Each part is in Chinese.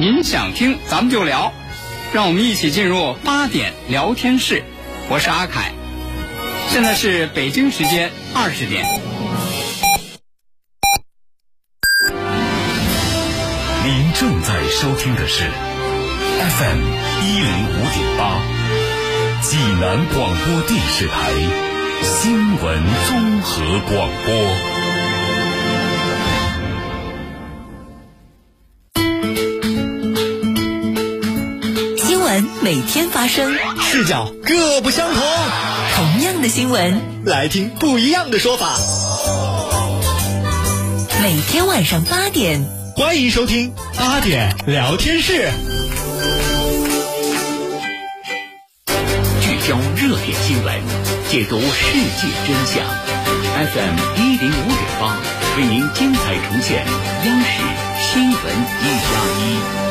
您想听，咱们就聊，让我们一起进入八点聊天室。我是阿凯，现在是北京时间二十点。您正在收听的是 FM 一零五点八，济南广播电视台新闻综合广播。每天发生，视角各不相同。同样的新闻，来听不一样的说法。每天晚上八点，欢迎收听八点聊天室。聚焦热点新闻，解读世界真相。FM 一零五点八，为您精彩呈现央视新闻一加一。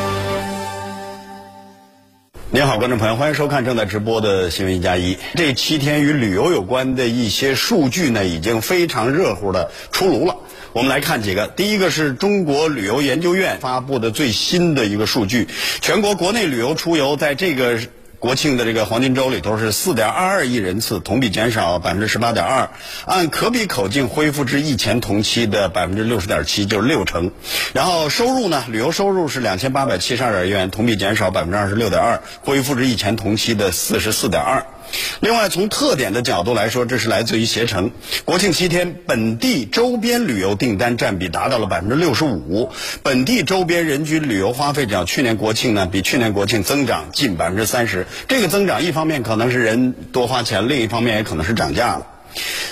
您好，观众朋友，欢迎收看正在直播的新闻一加一。这七天与旅游有关的一些数据呢，已经非常热乎的出炉了。我们来看几个。第一个是中国旅游研究院发布的最新的一个数据，全国国内旅游出游在这个。国庆的这个黄金周里头是四点二二亿人次，同比减少百分之十八点二，按可比口径恢复至疫前同期的百分之六十点七，就是六成。然后收入呢，旅游收入是两千八百七十二点元，同比减少百分之二十六点二，恢复至疫前同期的四十四点二。另外，从特点的角度来说，这是来自于携程。国庆七天，本地周边旅游订单占比达到了百分之六十五，本地周边人均旅游花费较去年国庆呢，比去年国庆增长近百分之三十。这个增长一方面可能是人多花钱，另一方面也可能是涨价了。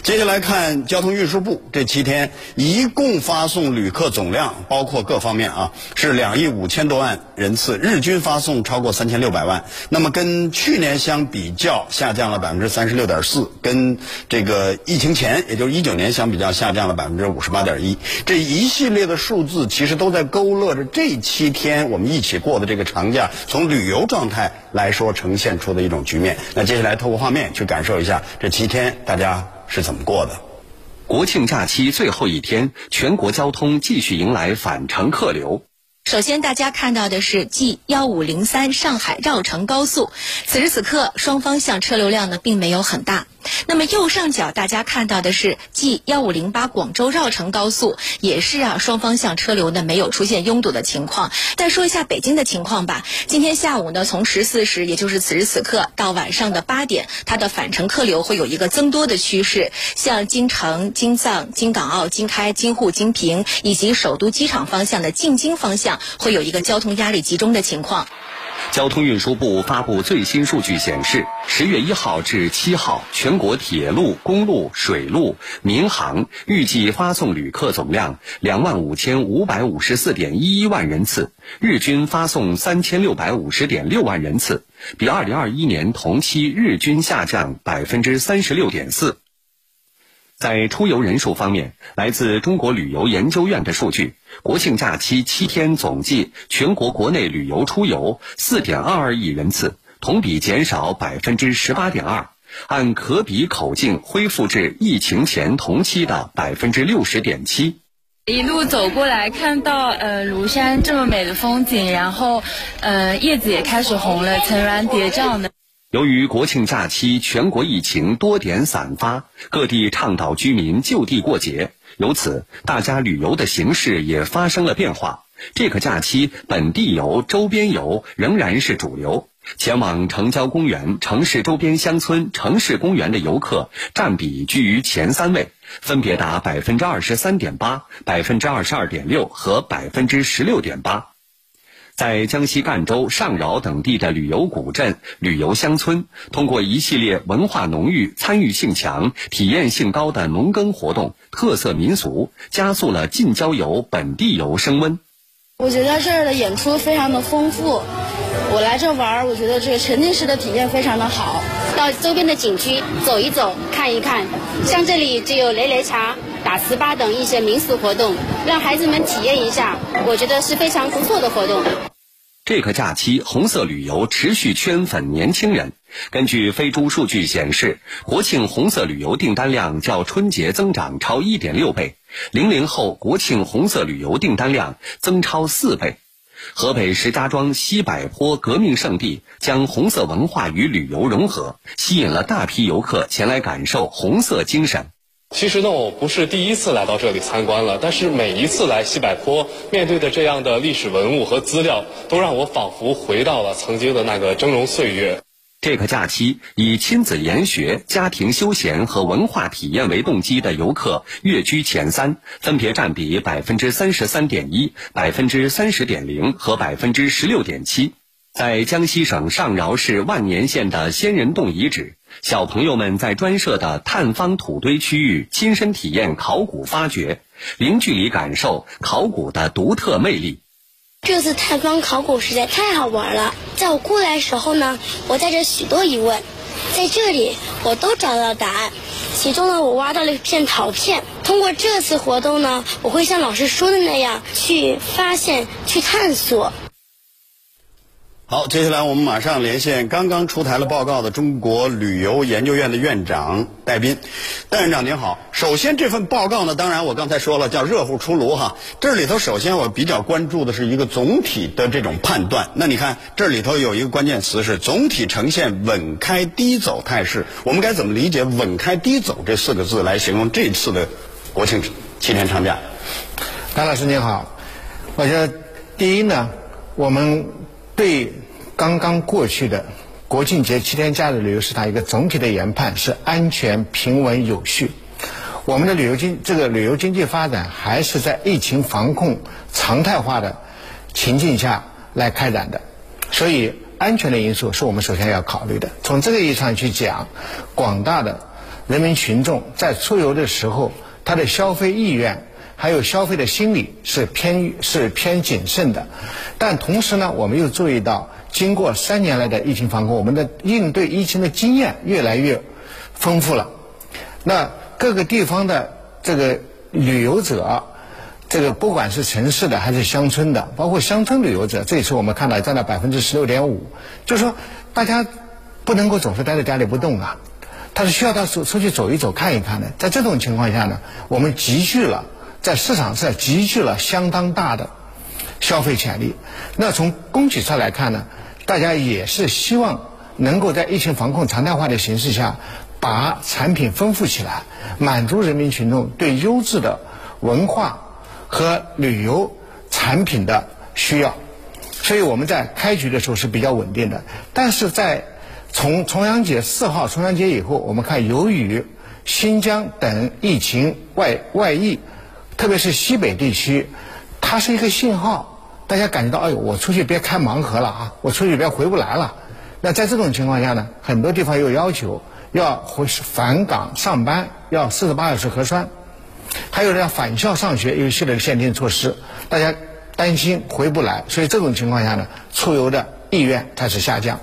接下来看交通运输部这七天一共发送旅客总量，包括各方面啊，是两亿五千多万人次，日均发送超过三千六百万。那么跟去年相比较，下降了百分之三十六点四，跟这个疫情前，也就是一九年相比较，下降了百分之五十八点一。这一系列的数字其实都在勾勒着这七天我们一起过的这个长假，从旅游状态来说呈现出的一种局面。那接下来透过画面去感受一下这七天大家。是怎么过的？国庆假期最后一天，全国交通继续迎来返程客流。首先，大家看到的是 G 幺五零三上海绕城高速，此时此刻双方向车流量呢并没有很大。那么右上角大家看到的是 G 幺五零八广州绕城高速，也是啊双方向车流呢没有出现拥堵的情况。再说一下北京的情况吧，今天下午呢从十四时，也就是此时此刻到晚上的八点，它的返程客流会有一个增多的趋势。像京城、京藏、京港澳、京开、京沪、京平以及首都机场方向的进京方向，会有一个交通压力集中的情况。交通运输部发布最新数据显示，十月一号至七号，全国铁路、公路、水路、民航预计发送旅客总量两万五千五百五十四点一一万人次，日均发送三千六百五十点六万人次，比二零二一年同期日均下降百分之三十六点四。在出游人数方面，来自中国旅游研究院的数据，国庆假期七天总计全国国内旅游出游四点二二亿人次，同比减少百分之十八点二，按可比口径恢复至疫情前同期的百分之六十点七。一路走过来，看到呃庐山这么美的风景，然后呃叶子也开始红了，层峦叠嶂的。由于国庆假期全国疫情多点散发，各地倡导居民就地过节，由此大家旅游的形式也发生了变化。这个假期，本地游、周边游仍然是主流，前往城郊公园、城市周边乡村、城市公园的游客占比居于前三位，分别达百分之二十三点八、百分之二十二点六和百分之十六点八。在江西赣州、上饶等地的旅游古镇、旅游乡村，通过一系列文化浓郁、参与性强、体验性高的农耕活动、特色民俗，加速了近郊游、本地游升温。我觉得这儿的演出非常的丰富，我来这玩儿，我觉得这个沉浸式的体验非常的好。到周边的景区走一走、看一看，像这里就有擂擂茶。打糍粑等一些民俗活动，让孩子们体验一下，我觉得是非常不错的活动。这个假期，红色旅游持续圈粉年轻人。根据飞猪数据显示，国庆红色旅游订单量较春节增长超一点六倍，零零后国庆红色旅游订单量增超四倍。河北石家庄西柏坡革命圣地将红色文化与旅游融合，吸引了大批游客前来感受红色精神。其实呢，我不是第一次来到这里参观了，但是每一次来西柏坡，面对的这样的历史文物和资料，都让我仿佛回到了曾经的那个峥嵘岁月。这个假期以亲子研学、家庭休闲和文化体验为动机的游客跃居前三，分别占比百分之三十三点一、百分之三十点零和百分之十六点七。在江西省上饶市万年县的仙人洞遗址，小朋友们在专设的探方土堆区域亲身体验考古发掘，零距离感受考古的独特魅力。这次探方考古实在太好玩了。在我过来的时候呢，我带着许多疑问，在这里我都找到了答案。其中呢，我挖到了一片陶片。通过这次活动呢，我会像老师说的那样去发现、去探索。好，接下来我们马上连线刚刚出台了报告的中国旅游研究院的院长戴斌。戴院长您好，首先这份报告呢，当然我刚才说了叫热乎出炉哈。这里头首先我比较关注的是一个总体的这种判断。那你看这里头有一个关键词是总体呈现稳开低走态势。我们该怎么理解“稳开低走”这四个字来形容这次的国庆七天长假？戴老师您好，我觉得第一呢，我们。对刚刚过去的国庆节七天假的旅游市场一个总体的研判是安全、平稳、有序。我们的旅游经这个旅游经济发展还是在疫情防控常态化的情境下来开展的，所以安全的因素是我们首先要考虑的。从这个意义上去讲，广大的人民群众在出游的时候，他的消费意愿。还有消费的心理是偏是偏谨慎的，但同时呢，我们又注意到，经过三年来的疫情防控，我们的应对疫情的经验越来越丰富了。那各个地方的这个旅游者，这个不管是城市的还是乡村的，包括乡村旅游者，这次我们看到占了百分之十六点五，就是说大家不能够总是待在家里不动啊，他是需要到出出去走一走、看一看的。在这种情况下呢，我们集聚了。在市场上集聚了相当大的消费潜力。那从供给侧来看呢，大家也是希望能够在疫情防控常态化的形势下，把产品丰富起来，满足人民群众对优质的文化和旅游产品的需要。所以我们在开局的时候是比较稳定的。但是在从重阳节四号重阳节以后，我们看由于新疆等疫情外外溢。特别是西北地区，它是一个信号，大家感觉到，哎呦，我出去别开盲盒了啊，我出去别回不来了。那在这种情况下呢，很多地方有要求要回返岗上班，要四十八小时核酸，还有人要返校上学，有一系列的限定措施，大家担心回不来，所以这种情况下呢，出游的意愿开始下降，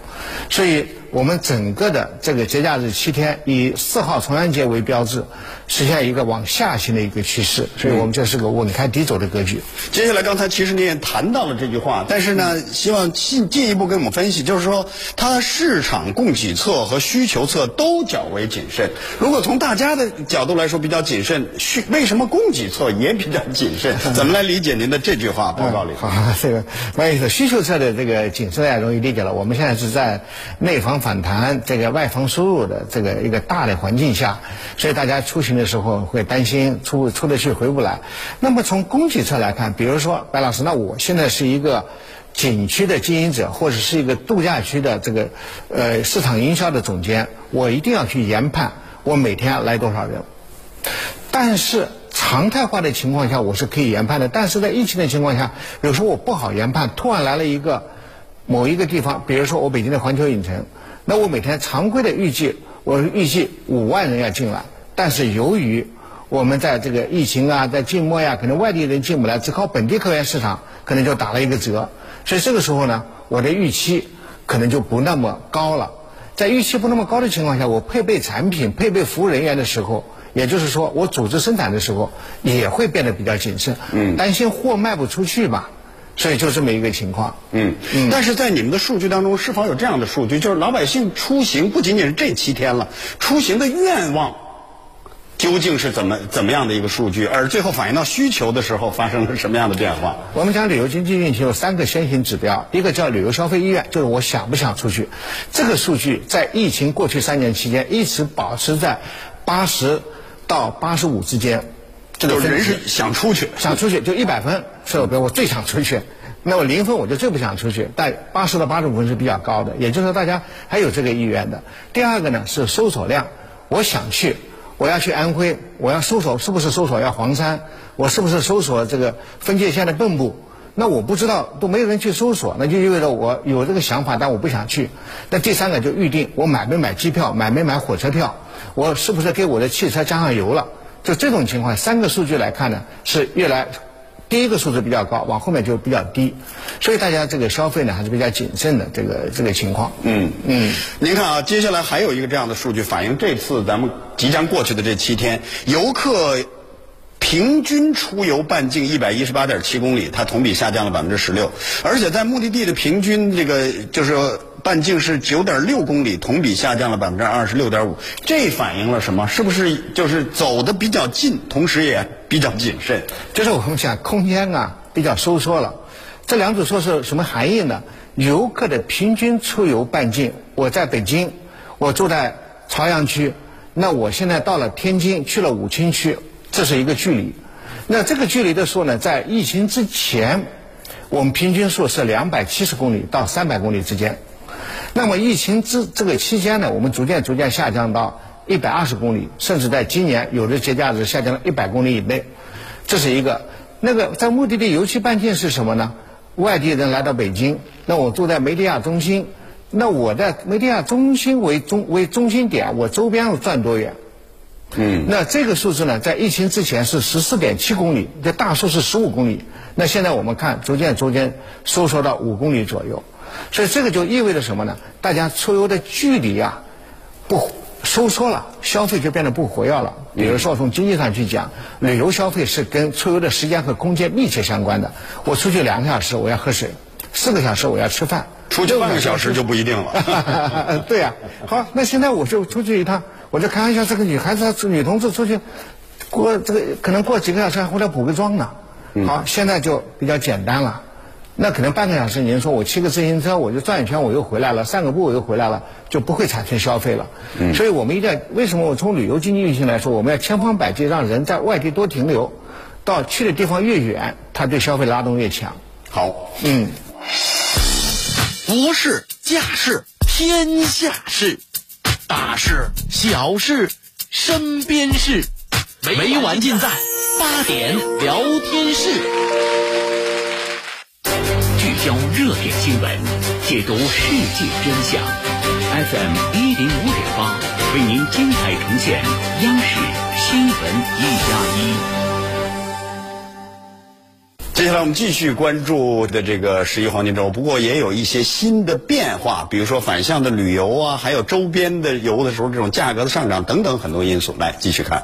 所以。我们整个的这个节假日七天，以四号重阳节为标志，实现一个往下行的一个趋势，所以我们这是个稳开低走的格局。接下来，刚才其实您也谈到了这句话，但是呢，希望进进一步跟我们分析，就是说，它市场供给侧和需求侧都较为谨慎。如果从大家的角度来说比较谨慎，需为什么供给侧也比较谨慎？怎么来理解您的这句话报告里？好，这个关于是需求侧的这个谨慎，啊容易理解了。我们现在是在内房。反弹这个外防输入的这个一个大的环境下，所以大家出行的时候会担心出出得去回不来。那么从供给侧来看，比如说白老师，那我现在是一个景区的经营者，或者是一个度假区的这个呃市场营销的总监，我一定要去研判我每天来多少人。但是常态化的情况下，我是可以研判的。但是在疫情的情况下，有时候我不好研判，突然来了一个某一个地方，比如说我北京的环球影城。那我每天常规的预计，我预计五万人要进来，但是由于我们在这个疫情啊，在静默呀，可能外地人进不来，只靠本地客源市场，可能就打了一个折。所以这个时候呢，我的预期可能就不那么高了。在预期不那么高的情况下，我配备产品、配备服务人员的时候，也就是说，我组织生产的时候，也会变得比较谨慎，担心货卖不出去吧。所以就这么一个情况。嗯，但是在你们的数据当中，是否有这样的数据？就是老百姓出行不仅仅是这七天了，出行的愿望究竟是怎么怎么样的一个数据，而最后反映到需求的时候发生了什么样的变化？我们讲旅游经济运行有三个先行指标，一个叫旅游消费意愿，就是我想不想出去。这个数据在疫情过去三年期间一直保持在八十到八十五之间。这个就人是想出去，想出去就一百分是我我最想出去，那我零分我就最不想出去。但八十到八十五分是比较高的，也就是说大家还有这个意愿的。第二个呢是搜索量，我想去。我要去安徽，我要搜索是不是搜索要黄山？我是不是搜索这个分界线的蚌埠？那我不知道，都没有人去搜索，那就意味着我有这个想法，但我不想去。那第三个就预定，我买没买机票，买没买火车票？我是不是给我的汽车加上油了？就这种情况，三个数据来看呢，是越来。第一个数字比较高，往后面就比较低，所以大家这个消费呢还是比较谨慎的这个这个情况。嗯嗯，您看啊，接下来还有一个这样的数据反映这次咱们即将过去的这七天，游客平均出游半径一百一十八点七公里，它同比下降了百分之十六，而且在目的地的平均这个就是半径是九点六公里，同比下降了百分之二十六点五，这反映了什么？是不是就是走的比较近，同时也比较谨慎？就是我们讲空间啊比较收缩了。这两组数是什么含义呢？游客的平均出游半径，我在北京，我住在朝阳区，那我现在到了天津，去了武清区，这是一个距离。那这个距离的数呢，在疫情之前，我们平均数是两百七十公里到三百公里之间。那么疫情之这个期间呢，我们逐渐逐渐下降到一百二十公里，甚至在今年有的节假日下降到一百公里以内，这是一个。那个在目的地游憩半径是什么呢？外地人来到北京，那我住在梅地亚中心，那我在梅地亚中心为中为中心点，我周边要转多远？嗯，那这个数字呢，在疫情之前是十四点七公里，这大数是十五公里，那现在我们看逐渐逐渐收缩到五公里左右。所以这个就意味着什么呢？大家出游的距离啊，不收缩了，消费就变得不活跃了。比如说从经济上去讲，旅游消费是跟出游的时间和空间密切相关的。我出去两个小时，我要喝水；四个小时我要吃饭。出去半个小时就不一定了。对呀、好，那现在我就出去一趟，我就开玩笑，这个女孩子、女同志出去过这个可能过几个小时还回来补个妆呢。好，现在就比较简单了。那可能半个小时，您说我骑个自行车，我就转一圈，我又回来了，散个步我又回来了，就不会产生消费了。嗯所以我们一定要，为什么我从旅游经济运行来说，我们要千方百计让人在外地多停留，到去的地方越远，它对消费拉动越强。好，嗯，国事、家事、天下事，大事、小事、身边事，每晚尽在八点聊天室。聚焦热点新闻，解读世界真相。FM 一零五点八，为您精彩呈现央视新闻一加一。接下来我们继续关注的这个十一黄金周，不过也有一些新的变化，比如说反向的旅游啊，还有周边的游的时候这种价格的上涨等等很多因素。来继续看。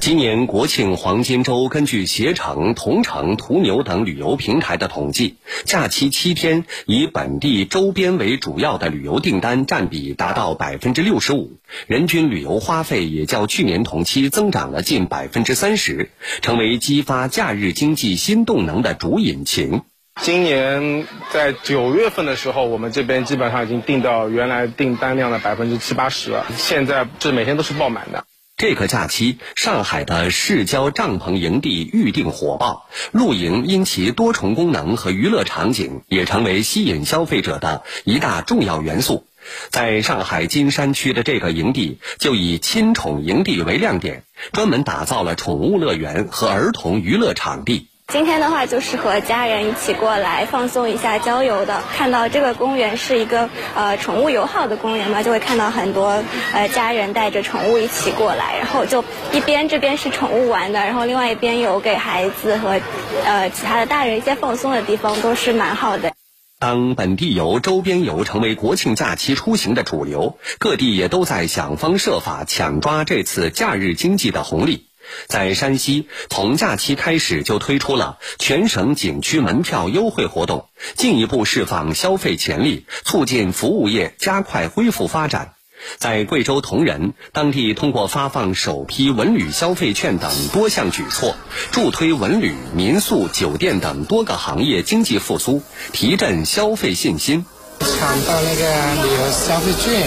今年国庆黄金周，根据携程、同程、途牛等旅游平台的统计，假期七天以本地周边为主要的旅游订单占比达到百分之六十五，人均旅游花费也较去年同期增长了近百分之三十，成为激发假日经济新动能的主引擎。今年在九月份的时候，我们这边基本上已经订到原来订单量的百分之七八十了，现在是每天都是爆满的。这个假期，上海的市郊帐篷营地预定火爆，露营因其多重功能和娱乐场景，也成为吸引消费者的一大重要元素。在上海金山区的这个营地，就以亲宠营地为亮点，专门打造了宠物乐园和儿童娱乐场地。今天的话就是和家人一起过来放松一下、郊游的。看到这个公园是一个呃宠物友好的公园嘛，就会看到很多呃家人带着宠物一起过来，然后就一边这边是宠物玩的，然后另外一边有给孩子和呃其他的大人一些放松的地方，都是蛮好的。当本地游、周边游成为国庆假期出行的主流，各地也都在想方设法抢抓这次假日经济的红利。在山西，从假期开始就推出了全省景区门票优惠活动，进一步释放消费潜力，促进服务业加快恢复发展。在贵州铜仁，当地通过发放首批文旅消费券等多项举措，助推文旅、民宿、酒店等多个行业经济复苏，提振消费信心。抢到那个旅游消费券，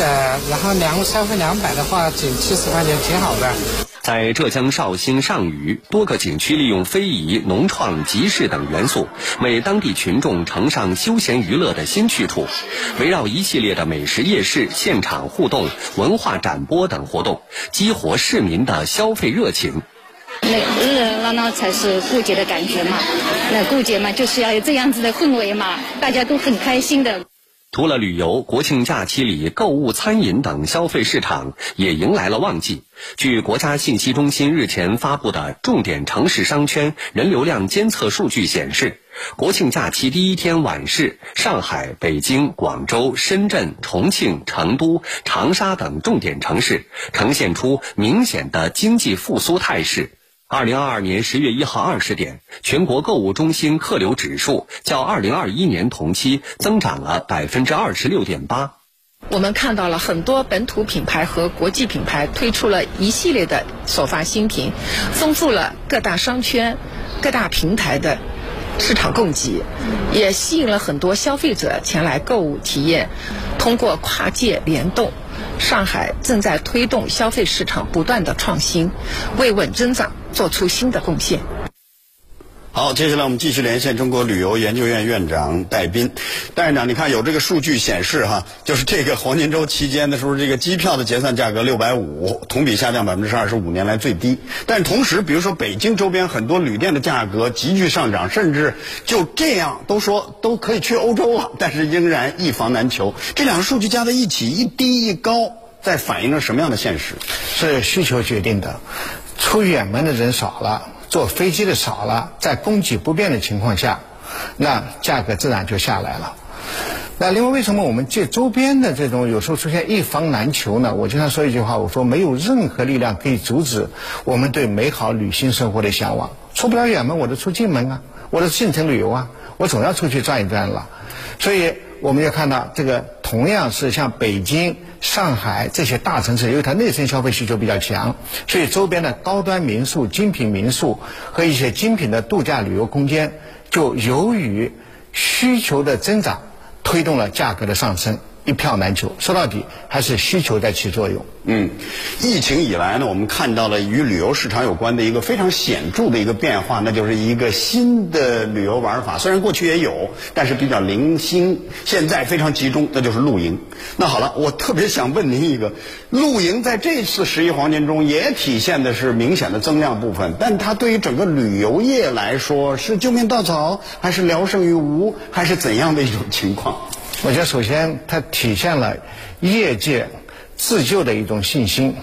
呃，然后两消费两百的话，减七十块钱，挺好的。在浙江绍兴上虞，多个景区利用非遗、农创、集市等元素，为当地群众呈上休闲娱乐的新去处。围绕一系列的美食夜市、现场互动、文化展播等活动，激活市民的消费热情。那热热闹闹才是过节的感觉嘛，那过节嘛就是要有这样子的氛围嘛，大家都很开心的。除了旅游，国庆假期里购物、餐饮等消费市场也迎来了旺季。据国家信息中心日前发布的重点城市商圈人流量监测数据显示，国庆假期第一天晚市，上海、北京、广州、深圳、重庆、成都、长沙等重点城市呈现出明显的经济复苏态势。二零二二年十月一号二十点，全国购物中心客流指数较二零二一年同期增长了百分之二十六点八。我们看到了很多本土品牌和国际品牌推出了一系列的首发新品，丰富了各大商圈、各大平台的市场供给，也吸引了很多消费者前来购物体验。通过跨界联动。上海正在推动消费市场不断的创新，为稳增长做出新的贡献。好，接下来我们继续连线中国旅游研究院院长戴斌。戴院长，你看有这个数据显示哈，就是这个黄金周期间的时候，这个机票的结算价格六百五，同比下降百分之十二，是五年来最低。但同时，比如说北京周边很多旅店的价格急剧上涨，甚至就这样都说都可以去欧洲了，但是仍然一房难求。这两个数据加在一起，一低一高，在反映着什么样的现实？是需求决定的，出远门的人少了。坐飞机的少了，在供给不变的情况下，那价格自然就下来了。那另外，为什么我们这周边的这种有时候出现一房难求呢？我经常说一句话，我说没有任何力量可以阻止我们对美好旅行生活的向往。出不了远门，我就出近门啊，我的进城旅游啊，我总要出去转一转了。所以。我们要看到，这个同样是像北京、上海这些大城市，因为它内生消费需求比较强，所以周边的高端民宿、精品民宿和一些精品的度假旅游空间，就由于需求的增长，推动了价格的上升。一票难求，说到底还是需求在起作用。嗯，疫情以来呢，我们看到了与旅游市场有关的一个非常显著的一个变化，那就是一个新的旅游玩法。虽然过去也有，但是比较零星，现在非常集中，那就是露营。那好了，我特别想问您一个：露营在这次十一黄金中也体现的是明显的增量部分，但它对于整个旅游业来说是救命稻草，还是聊胜于无，还是怎样的一种情况？我觉得首先它体现了业界自救的一种信心。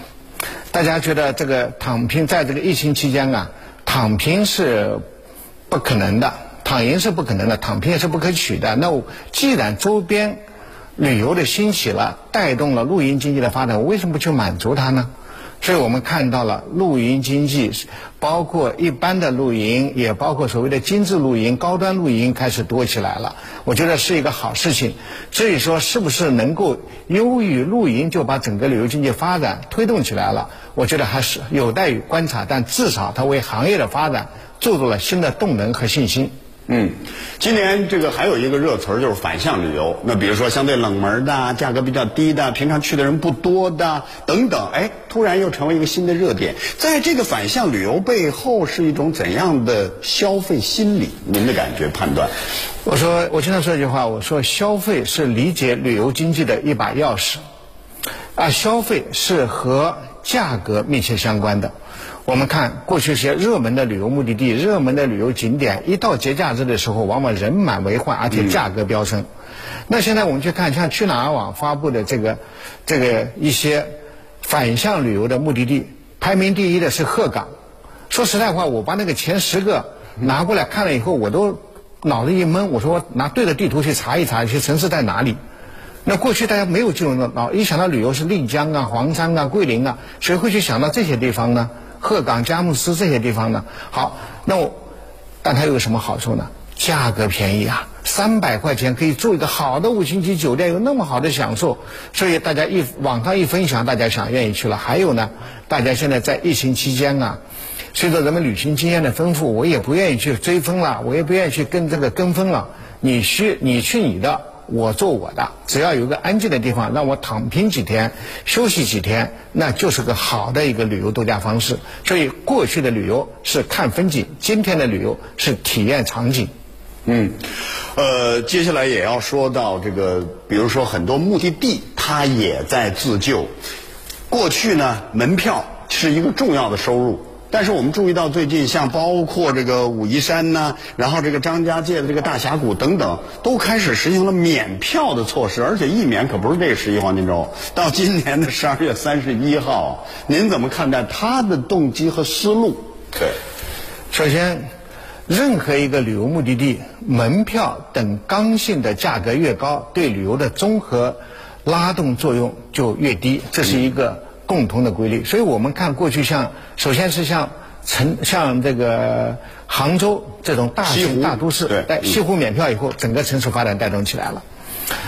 大家觉得这个躺平，在这个疫情期间啊，躺平是不可能的，躺赢是不可能的，躺平也是不可取的。那既然周边旅游的兴起了，带动了露营经济的发展，我为什么不去满足它呢？所以我们看到了露营经济，包括一般的露营，也包括所谓的精致露营、高端露营开始多起来了。我觉得是一个好事情。所以说，是不是能够优于露营就把整个旅游经济发展推动起来了？我觉得还是有待于观察。但至少它为行业的发展注入了新的动能和信心。嗯，今年这个还有一个热词儿就是反向旅游。那比如说相对冷门的、价格比较低的、平常去的人不多的等等，哎，突然又成为一个新的热点。在这个反向旅游背后是一种怎样的消费心理？您的感觉判断？我说，我经常说一句话，我说消费是理解旅游经济的一把钥匙，啊，消费是和价格密切相关的。我们看过去一些热门的旅游目的地、热门的旅游景点，一到节假日的时候，往往人满为患，而且价格飙升。那现在我们去看，像去哪儿网发布的这个这个一些反向旅游的目的地，排名第一的是鹤岗。说实在话，我把那个前十个拿过来看了以后，我都脑子一懵。我说拿对着地图去查一查，这些城市在哪里？那过去大家没有进入到脑，一想到旅游是丽江啊、黄山啊、桂林啊，谁会去想到这些地方呢？鹤岗、佳木斯这些地方呢？好，那我，但它有什么好处呢？价格便宜啊，三百块钱可以住一个好的五星级酒店，有那么好的享受，所以大家一网上一分享，大家想愿意去了。还有呢，大家现在在疫情期间啊，随着人们旅行经验的丰富，我也不愿意去追风了，我也不愿意去跟这个跟风了。你去你去你的，我做我的，只要有个安静的地方，让我躺平几天，休息几天，那就是个好的一个旅游度假方式。所以过去的旅游是看风景，今天的旅游是体验场景。嗯，呃，接下来也要说到这个，比如说很多目的地，它也在自救。过去呢，门票是一个重要的收入，但是我们注意到最近，像包括这个武夷山呐，然后这个张家界的这个大峡谷等等，都开始实行了免票的措施，而且一免可不是这十一黄金周，到今年的十二月三十一号，您怎么看待他的动机和思路？对，首先。任何一个旅游目的地，门票等刚性的价格越高，对旅游的综合拉动作用就越低，这是一个共同的规律。所以我们看过去，像首先是像城，像这个杭州这种大型大都市，在西湖免票以后，整个城市发展带动起来了。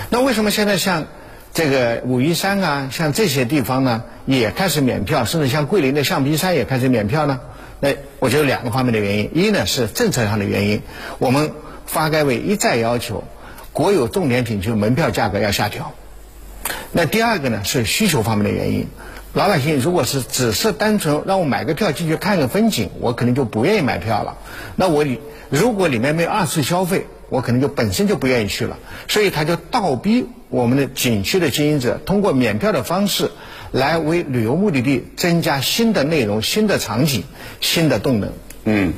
那为什么现在像这个武夷山啊，像这些地方呢，也开始免票，甚至像桂林的象鼻山也开始免票呢？那我觉得两个方面的原因，一呢是政策上的原因，我们发改委一再要求国有重点景区门票价格要下调。那第二个呢是需求方面的原因，老百姓如果是只是单纯让我买个票进去看个风景，我可能就不愿意买票了。那我里如果里面没有二次消费，我可能就本身就不愿意去了。所以他就倒逼我们的景区的经营者通过免票的方式。来为旅游目的地增加新的内容、新的场景、新的动能。嗯，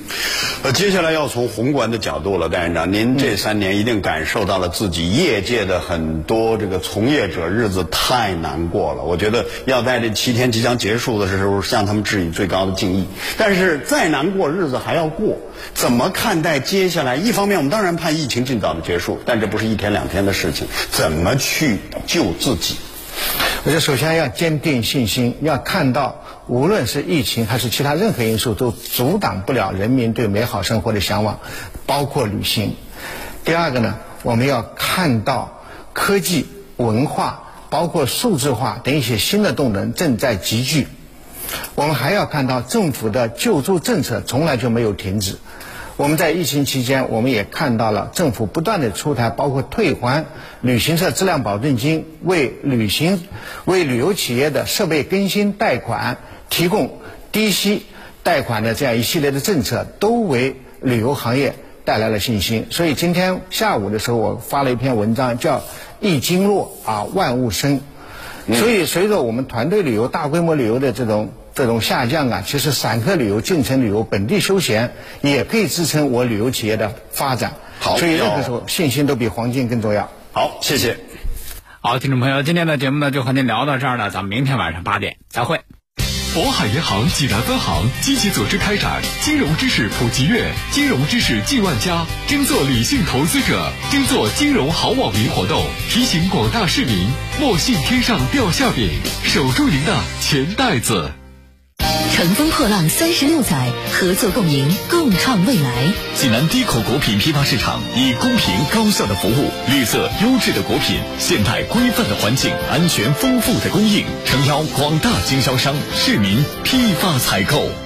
呃，接下来要从宏观的角度了，戴院长，您这三年一定感受到了自己业界的很多这个从业者日子太难过了。我觉得要在这七天即将结束的时候向他们致以最高的敬意。但是再难过日子还要过，怎么看待接下来？一方面我们当然盼疫情尽早的结束，但这不是一天两天的事情，怎么去救自己？我觉得首先要坚定信心，要看到无论是疫情还是其他任何因素都阻挡不了人民对美好生活的向往，包括旅行。第二个呢，我们要看到科技、文化，包括数字化等一些新的动能正在集聚。我们还要看到政府的救助政策从来就没有停止。我们在疫情期间，我们也看到了政府不断的出台，包括退还旅行社质量保证金、为旅行、为旅游企业的设备更新贷款提供低息贷款的这样一系列的政策，都为旅游行业带来了信心。所以今天下午的时候，我发了一篇文章，叫“一经落啊，万物生”。所以随着我们团队旅游、大规模旅游的这种。这种下降啊，其实散客旅游、进城旅游、本地休闲也可以支撑我旅游企业的发展。好，所以任何时候信心都比黄金更重要。好，谢谢。好，听众朋友，今天的节目呢就和您聊到这儿了，咱们明天晚上八点再会。渤海银行济南分行积极组织开展金融知识普及月、金融知识进万家、争做理性投资者、争做金融好网民活动，提醒广大市民莫信天上掉馅饼，守住您的钱袋子。乘风破浪三十六载，合作共赢，共创未来。济南低口果品批发市场以公平高效的服务、绿色优质的果品、现代规范的环境、安全丰富的供应，诚邀广大经销商、市民批发采购。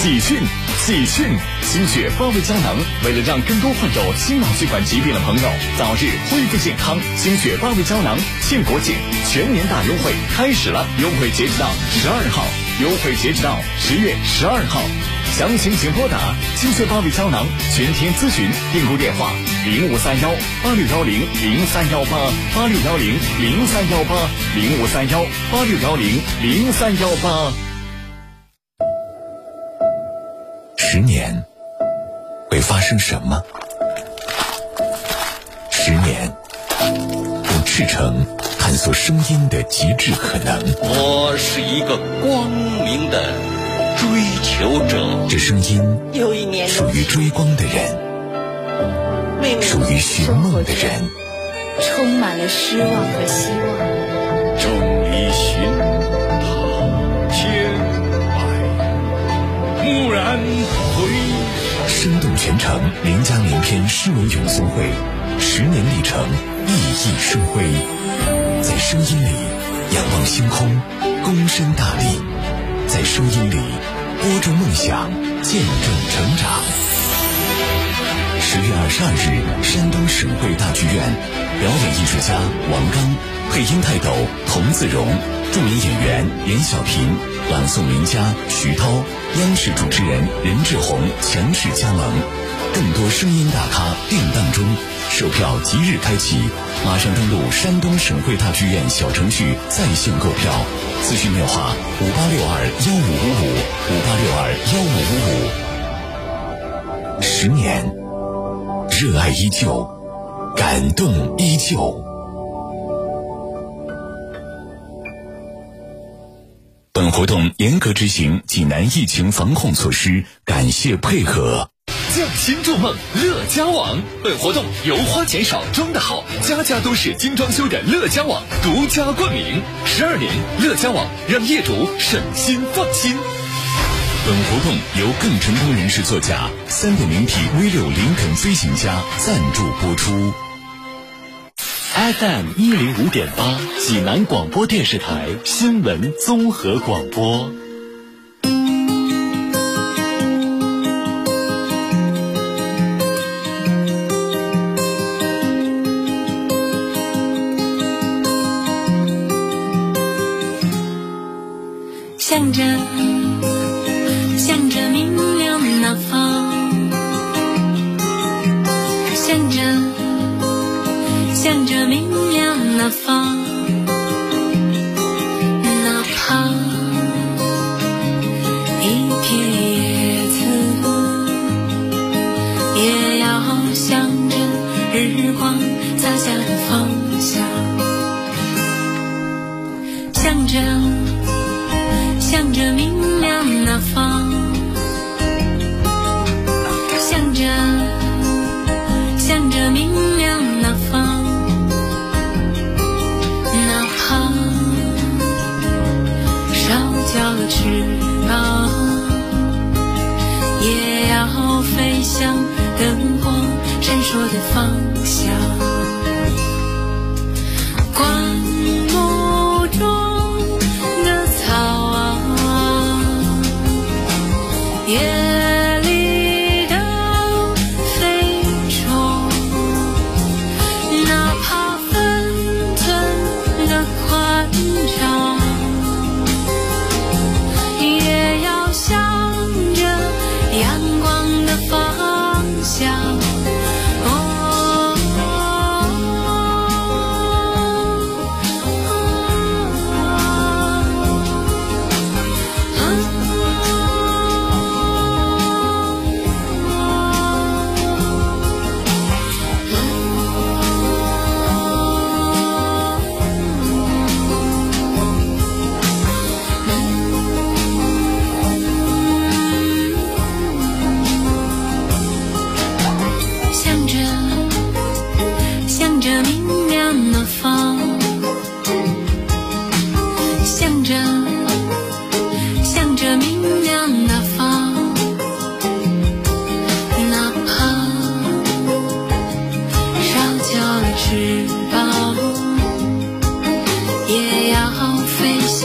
喜讯！喜讯！心血八味胶囊为了让更多患有心脑血管疾病的朋友早日恢复健康，心血八味胶囊庆国庆全年大优惠开始了，优惠截止到十二号，优惠截止到十月十二号，详情请拨打心血八味胶囊全天咨询订购电话零五三幺八六幺零零三幺八八六幺零零三幺八零五三幺八六幺零零三幺八。十年会发生什么？十年，用赤诚探索声音的极致可能。我是一个光明的追求者。这声音有一年属于追光的人，属于寻梦的人。充满了失望和希望。众里寻他千百，蓦然。生动全城名家名篇诗文咏诵会，十年历程，熠熠生辉。在声音里仰望星空，躬身大地；在声音里播种梦想，见证成长。十月二十二日，山东省会大剧院，表演艺术家王刚，配音泰斗童自荣，著名演员严小平，朗诵名家徐涛，央视主持人任志宏强势加盟，更多声音大咖定档中，售票即日开启，马上登录山东省会大剧院小程序在线购票，咨询电话五八六二幺五五五五八六二幺五五五。十年。热爱依旧，感动依旧。本活动严格执行济南疫情防控措施，感谢配合。匠心筑梦，乐家网。本活动由花钱少装的好，家家都是精装修的乐家网独家冠名。十二年，乐家网让业主省心放心。本活动由更成功人士座驾三点零 T V 六林肯飞行家赞助播出。FM 一零五点八，济南广播电视台新闻综合广播。向着，南方，哪怕一片叶子，也要向着日光洒下的方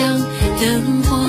上灯火